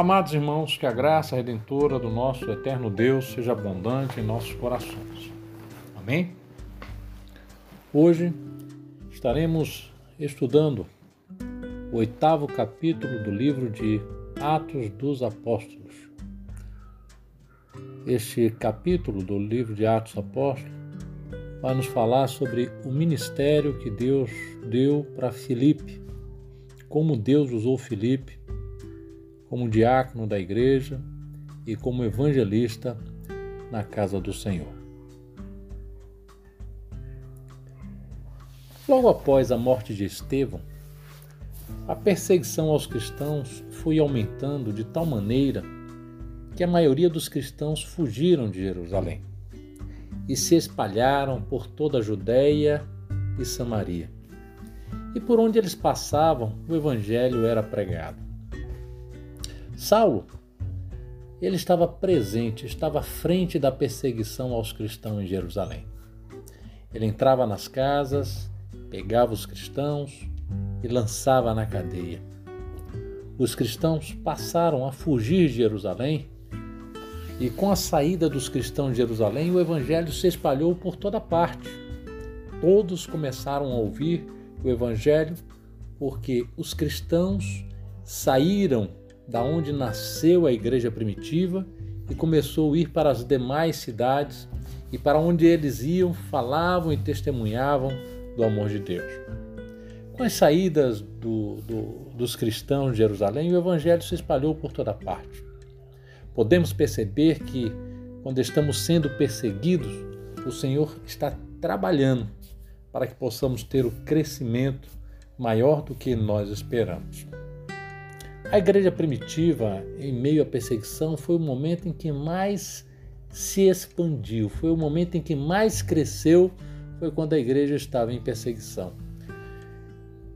Amados irmãos, que a graça redentora do nosso eterno Deus seja abundante em nossos corações. Amém? Hoje estaremos estudando o oitavo capítulo do livro de Atos dos Apóstolos. Este capítulo do livro de Atos dos Apóstolos vai nos falar sobre o ministério que Deus deu para Filipe, como Deus usou Filipe como diácono da igreja e como evangelista na casa do Senhor. Logo após a morte de Estevão, a perseguição aos cristãos foi aumentando de tal maneira que a maioria dos cristãos fugiram de Jerusalém e se espalharam por toda a Judéia e Samaria. E por onde eles passavam, o evangelho era pregado. Saulo, ele estava presente, estava à frente da perseguição aos cristãos em Jerusalém. Ele entrava nas casas, pegava os cristãos e lançava na cadeia. Os cristãos passaram a fugir de Jerusalém e, com a saída dos cristãos de Jerusalém, o evangelho se espalhou por toda parte. Todos começaram a ouvir o evangelho porque os cristãos saíram da onde nasceu a igreja primitiva e começou a ir para as demais cidades e para onde eles iam, falavam e testemunhavam do amor de Deus. Com as saídas do, do, dos cristãos de Jerusalém, o evangelho se espalhou por toda parte. Podemos perceber que, quando estamos sendo perseguidos, o Senhor está trabalhando para que possamos ter o crescimento maior do que nós esperamos. A igreja primitiva, em meio à perseguição, foi o momento em que mais se expandiu, foi o momento em que mais cresceu, foi quando a igreja estava em perseguição.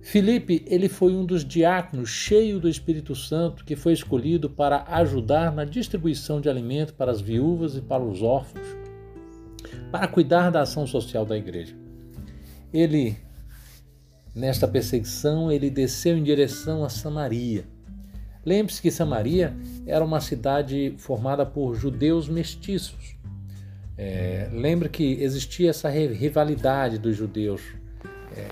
Filipe, ele foi um dos diáconos cheio do Espírito Santo que foi escolhido para ajudar na distribuição de alimento para as viúvas e para os órfãos, para cuidar da ação social da igreja. Ele, nesta perseguição, ele desceu em direção a Samaria Lembre-se que Samaria era uma cidade formada por judeus mestiços. É, lembre que existia essa rivalidade dos judeus é,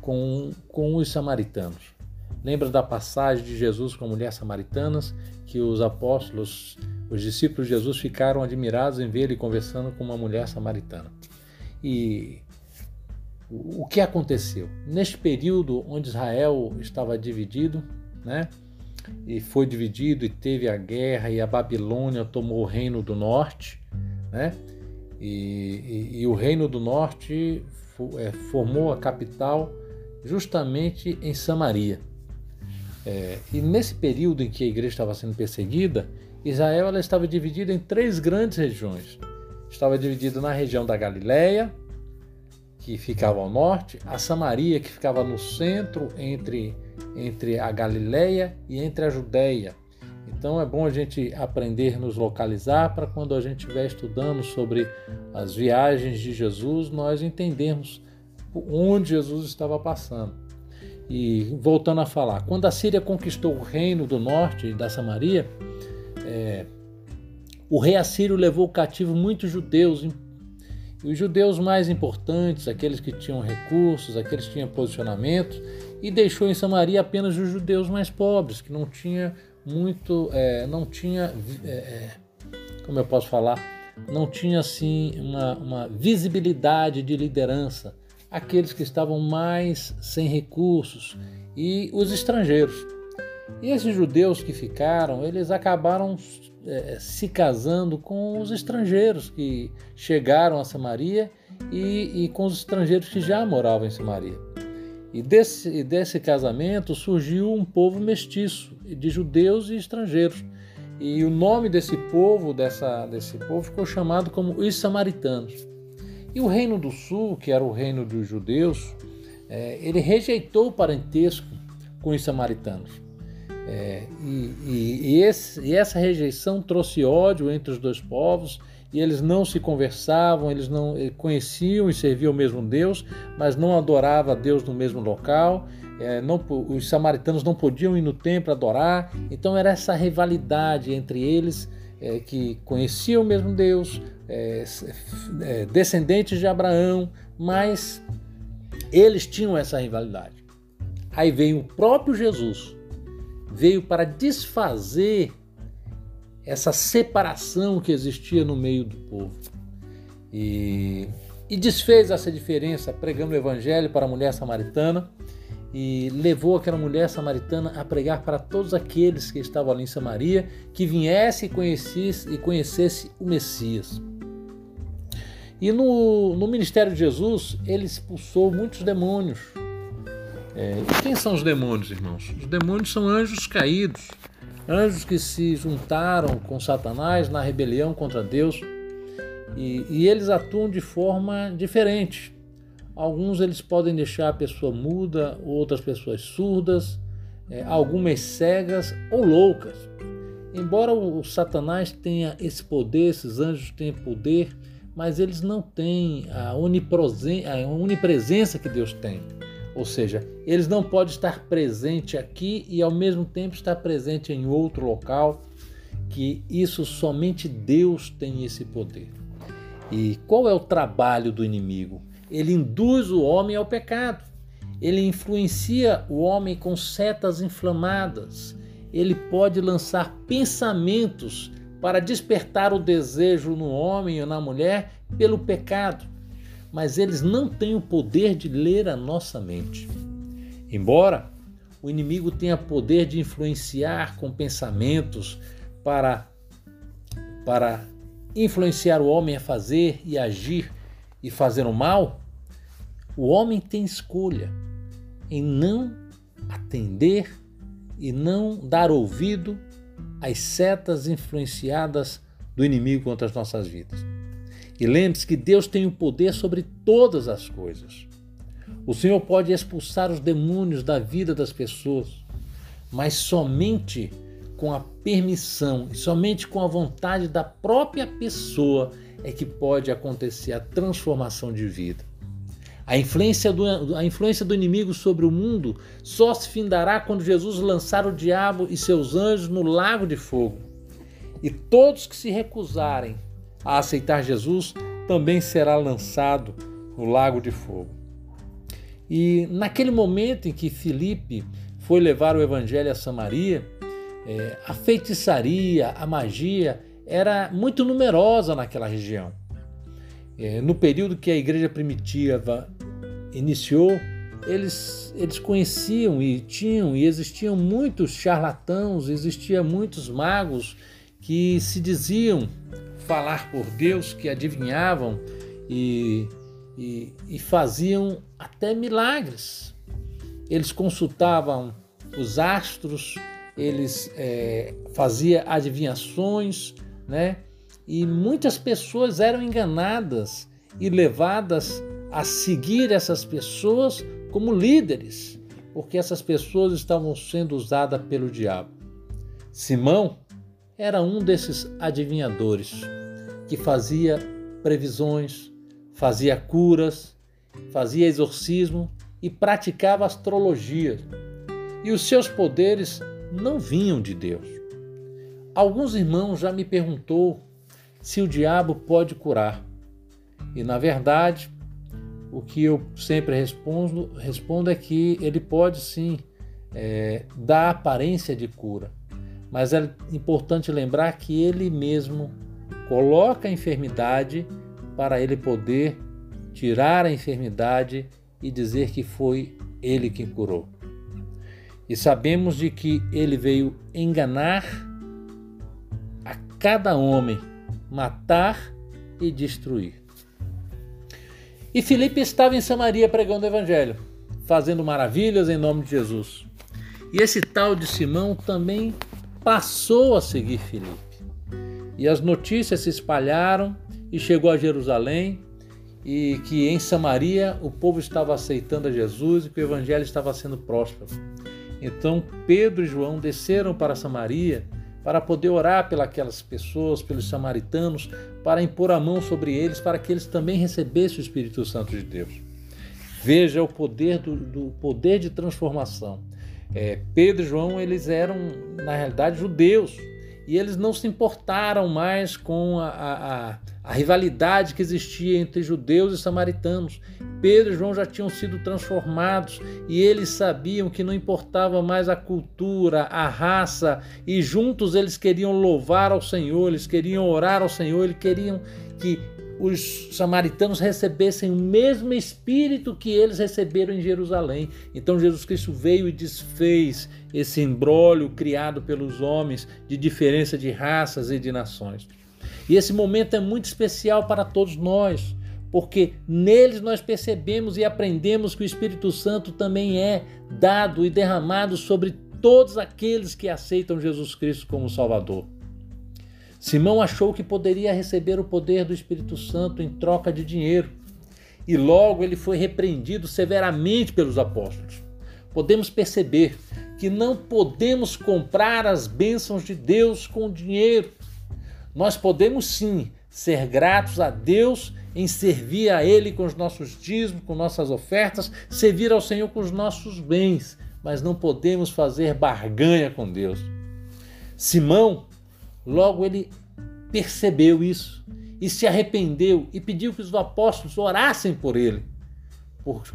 com, com os samaritanos. Lembra da passagem de Jesus com a mulher samaritanas, que os apóstolos, os discípulos de Jesus ficaram admirados em ver ele conversando com uma mulher samaritana. E o que aconteceu? Neste período onde Israel estava dividido, né? E foi dividido e teve a guerra e a Babilônia tomou o reino do norte, né? E, e, e o reino do norte é, formou a capital justamente em Samaria. É, e nesse período em que a igreja estava sendo perseguida, Israel ela estava dividida em três grandes regiões. Estava dividida na região da Galileia, que ficava ao norte, a Samaria, que ficava no centro entre entre a Galileia e entre a Judéia. Então é bom a gente aprender a nos localizar para quando a gente estiver estudando sobre as viagens de Jesus, nós entendermos onde Jesus estava passando. E voltando a falar, quando a Síria conquistou o reino do norte da Samaria, é, o rei assírio levou cativo muitos judeus, os judeus mais importantes, aqueles que tinham recursos, aqueles que tinham posicionamento, e deixou em Samaria apenas os judeus mais pobres, que não tinha muito, é, não tinha, é, é, como eu posso falar, não tinha assim uma, uma visibilidade de liderança, aqueles que estavam mais sem recursos e os estrangeiros. E esses judeus que ficaram, eles acabaram é, se casando com os estrangeiros que chegaram a Samaria e, e com os estrangeiros que já moravam em Samaria. E desse, desse casamento surgiu um povo mestiço, de judeus e estrangeiros. E o nome desse povo, dessa, desse povo, ficou chamado como os samaritanos. E o reino do sul, que era o reino dos judeus, é, ele rejeitou o parentesco com os samaritanos. É, e, e, e, esse, e essa rejeição trouxe ódio entre os dois povos e eles não se conversavam, eles não eh, conheciam e serviam o mesmo Deus, mas não adoravam a Deus no mesmo local. É, não, os samaritanos não podiam ir no templo adorar, então era essa rivalidade entre eles é, que conheciam o mesmo Deus, é, é, descendentes de Abraão, mas eles tinham essa rivalidade. Aí veio o próprio Jesus, veio para desfazer essa separação que existia no meio do povo. E, e desfez essa diferença pregando o evangelho para a mulher samaritana e levou aquela mulher samaritana a pregar para todos aqueles que estavam ali em Samaria que viesse e conhecesse, e conhecesse o Messias. E no, no ministério de Jesus, ele expulsou muitos demônios. É, e quem são os demônios, irmãos? Os demônios são anjos caídos, anjos que se juntaram com Satanás na rebelião contra Deus. E, e eles atuam de forma diferente. Alguns eles podem deixar a pessoa muda, outras pessoas surdas, é, algumas cegas ou loucas. Embora o Satanás tenha esse poder, esses anjos tenham poder, mas eles não têm a onipresença que Deus tem. Ou seja, eles não podem estar presente aqui e ao mesmo tempo estar presente em outro local, que isso somente Deus tem esse poder. E qual é o trabalho do inimigo? ele induz o homem ao pecado. Ele influencia o homem com setas inflamadas. Ele pode lançar pensamentos para despertar o desejo no homem ou na mulher pelo pecado. Mas eles não têm o poder de ler a nossa mente. Embora o inimigo tenha poder de influenciar com pensamentos para para influenciar o homem a fazer e agir e fazer o mal, o homem tem escolha em não atender e não dar ouvido às setas influenciadas do inimigo contra as nossas vidas. E lembre-se que Deus tem o poder sobre todas as coisas. O Senhor pode expulsar os demônios da vida das pessoas, mas somente com a permissão e somente com a vontade da própria pessoa é que pode acontecer a transformação de vida. A influência, do, a influência do inimigo sobre o mundo só se findará quando Jesus lançar o diabo e seus anjos no lago de fogo. E todos que se recusarem a aceitar Jesus também será lançado no lago de fogo. E naquele momento em que Filipe foi levar o evangelho a Samaria, é, a feitiçaria, a magia era muito numerosa naquela região. É, no período que a igreja primitiva iniciou, eles, eles conheciam e tinham e existiam muitos charlatãos, existiam muitos magos que se diziam falar por Deus, que adivinhavam e, e, e faziam até milagres. Eles consultavam os astros, eles é, faziam adivinhações, né? E muitas pessoas eram enganadas e levadas a seguir essas pessoas como líderes, porque essas pessoas estavam sendo usadas pelo diabo. Simão era um desses adivinhadores que fazia previsões, fazia curas, fazia exorcismo e praticava astrologia. E os seus poderes não vinham de Deus. Alguns irmãos já me perguntou se o diabo pode curar. E na verdade, o que eu sempre respondo, respondo é que ele pode sim é, dar aparência de cura. Mas é importante lembrar que ele mesmo coloca a enfermidade para ele poder tirar a enfermidade e dizer que foi ele quem curou. E sabemos de que ele veio enganar cada homem, matar e destruir. E Filipe estava em Samaria pregando o evangelho, fazendo maravilhas em nome de Jesus. E esse tal de Simão também passou a seguir Filipe. E as notícias se espalharam e chegou a Jerusalém e que em Samaria o povo estava aceitando a Jesus e que o evangelho estava sendo próspero. Então Pedro e João desceram para Samaria para poder orar pelas pessoas, pelos samaritanos, para impor a mão sobre eles, para que eles também recebessem o Espírito Santo de Deus. Veja o poder do, do poder de transformação. É, Pedro e João eles eram na realidade judeus e eles não se importaram mais com a, a, a, rivalidade que existia entre judeus e samaritanos. Pedro e João já tinham sido transformados e eles sabiam que não importava mais a cultura, a raça, e juntos eles queriam louvar ao Senhor, eles queriam orar ao Senhor, eles queriam que os samaritanos recebessem o mesmo espírito que eles receberam em Jerusalém. Então Jesus Cristo veio e desfez esse embrólio criado pelos homens de diferença de raças e de nações. E esse momento é muito especial para todos nós, porque neles nós percebemos e aprendemos que o Espírito Santo também é dado e derramado sobre todos aqueles que aceitam Jesus Cristo como Salvador. Simão achou que poderia receber o poder do Espírito Santo em troca de dinheiro e logo ele foi repreendido severamente pelos apóstolos. Podemos perceber que não podemos comprar as bênçãos de Deus com dinheiro. Nós podemos sim ser gratos a Deus em servir a Ele com os nossos dízimos, com nossas ofertas, servir ao Senhor com os nossos bens, mas não podemos fazer barganha com Deus. Simão Logo ele percebeu isso e se arrependeu e pediu que os apóstolos orassem por ele,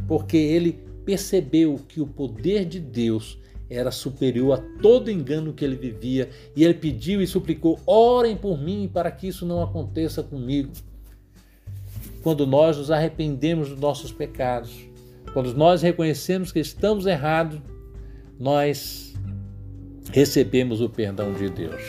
porque ele percebeu que o poder de Deus era superior a todo engano que ele vivia e ele pediu e suplicou: orem por mim para que isso não aconteça comigo. Quando nós nos arrependemos dos nossos pecados, quando nós reconhecemos que estamos errados, nós recebemos o perdão de Deus.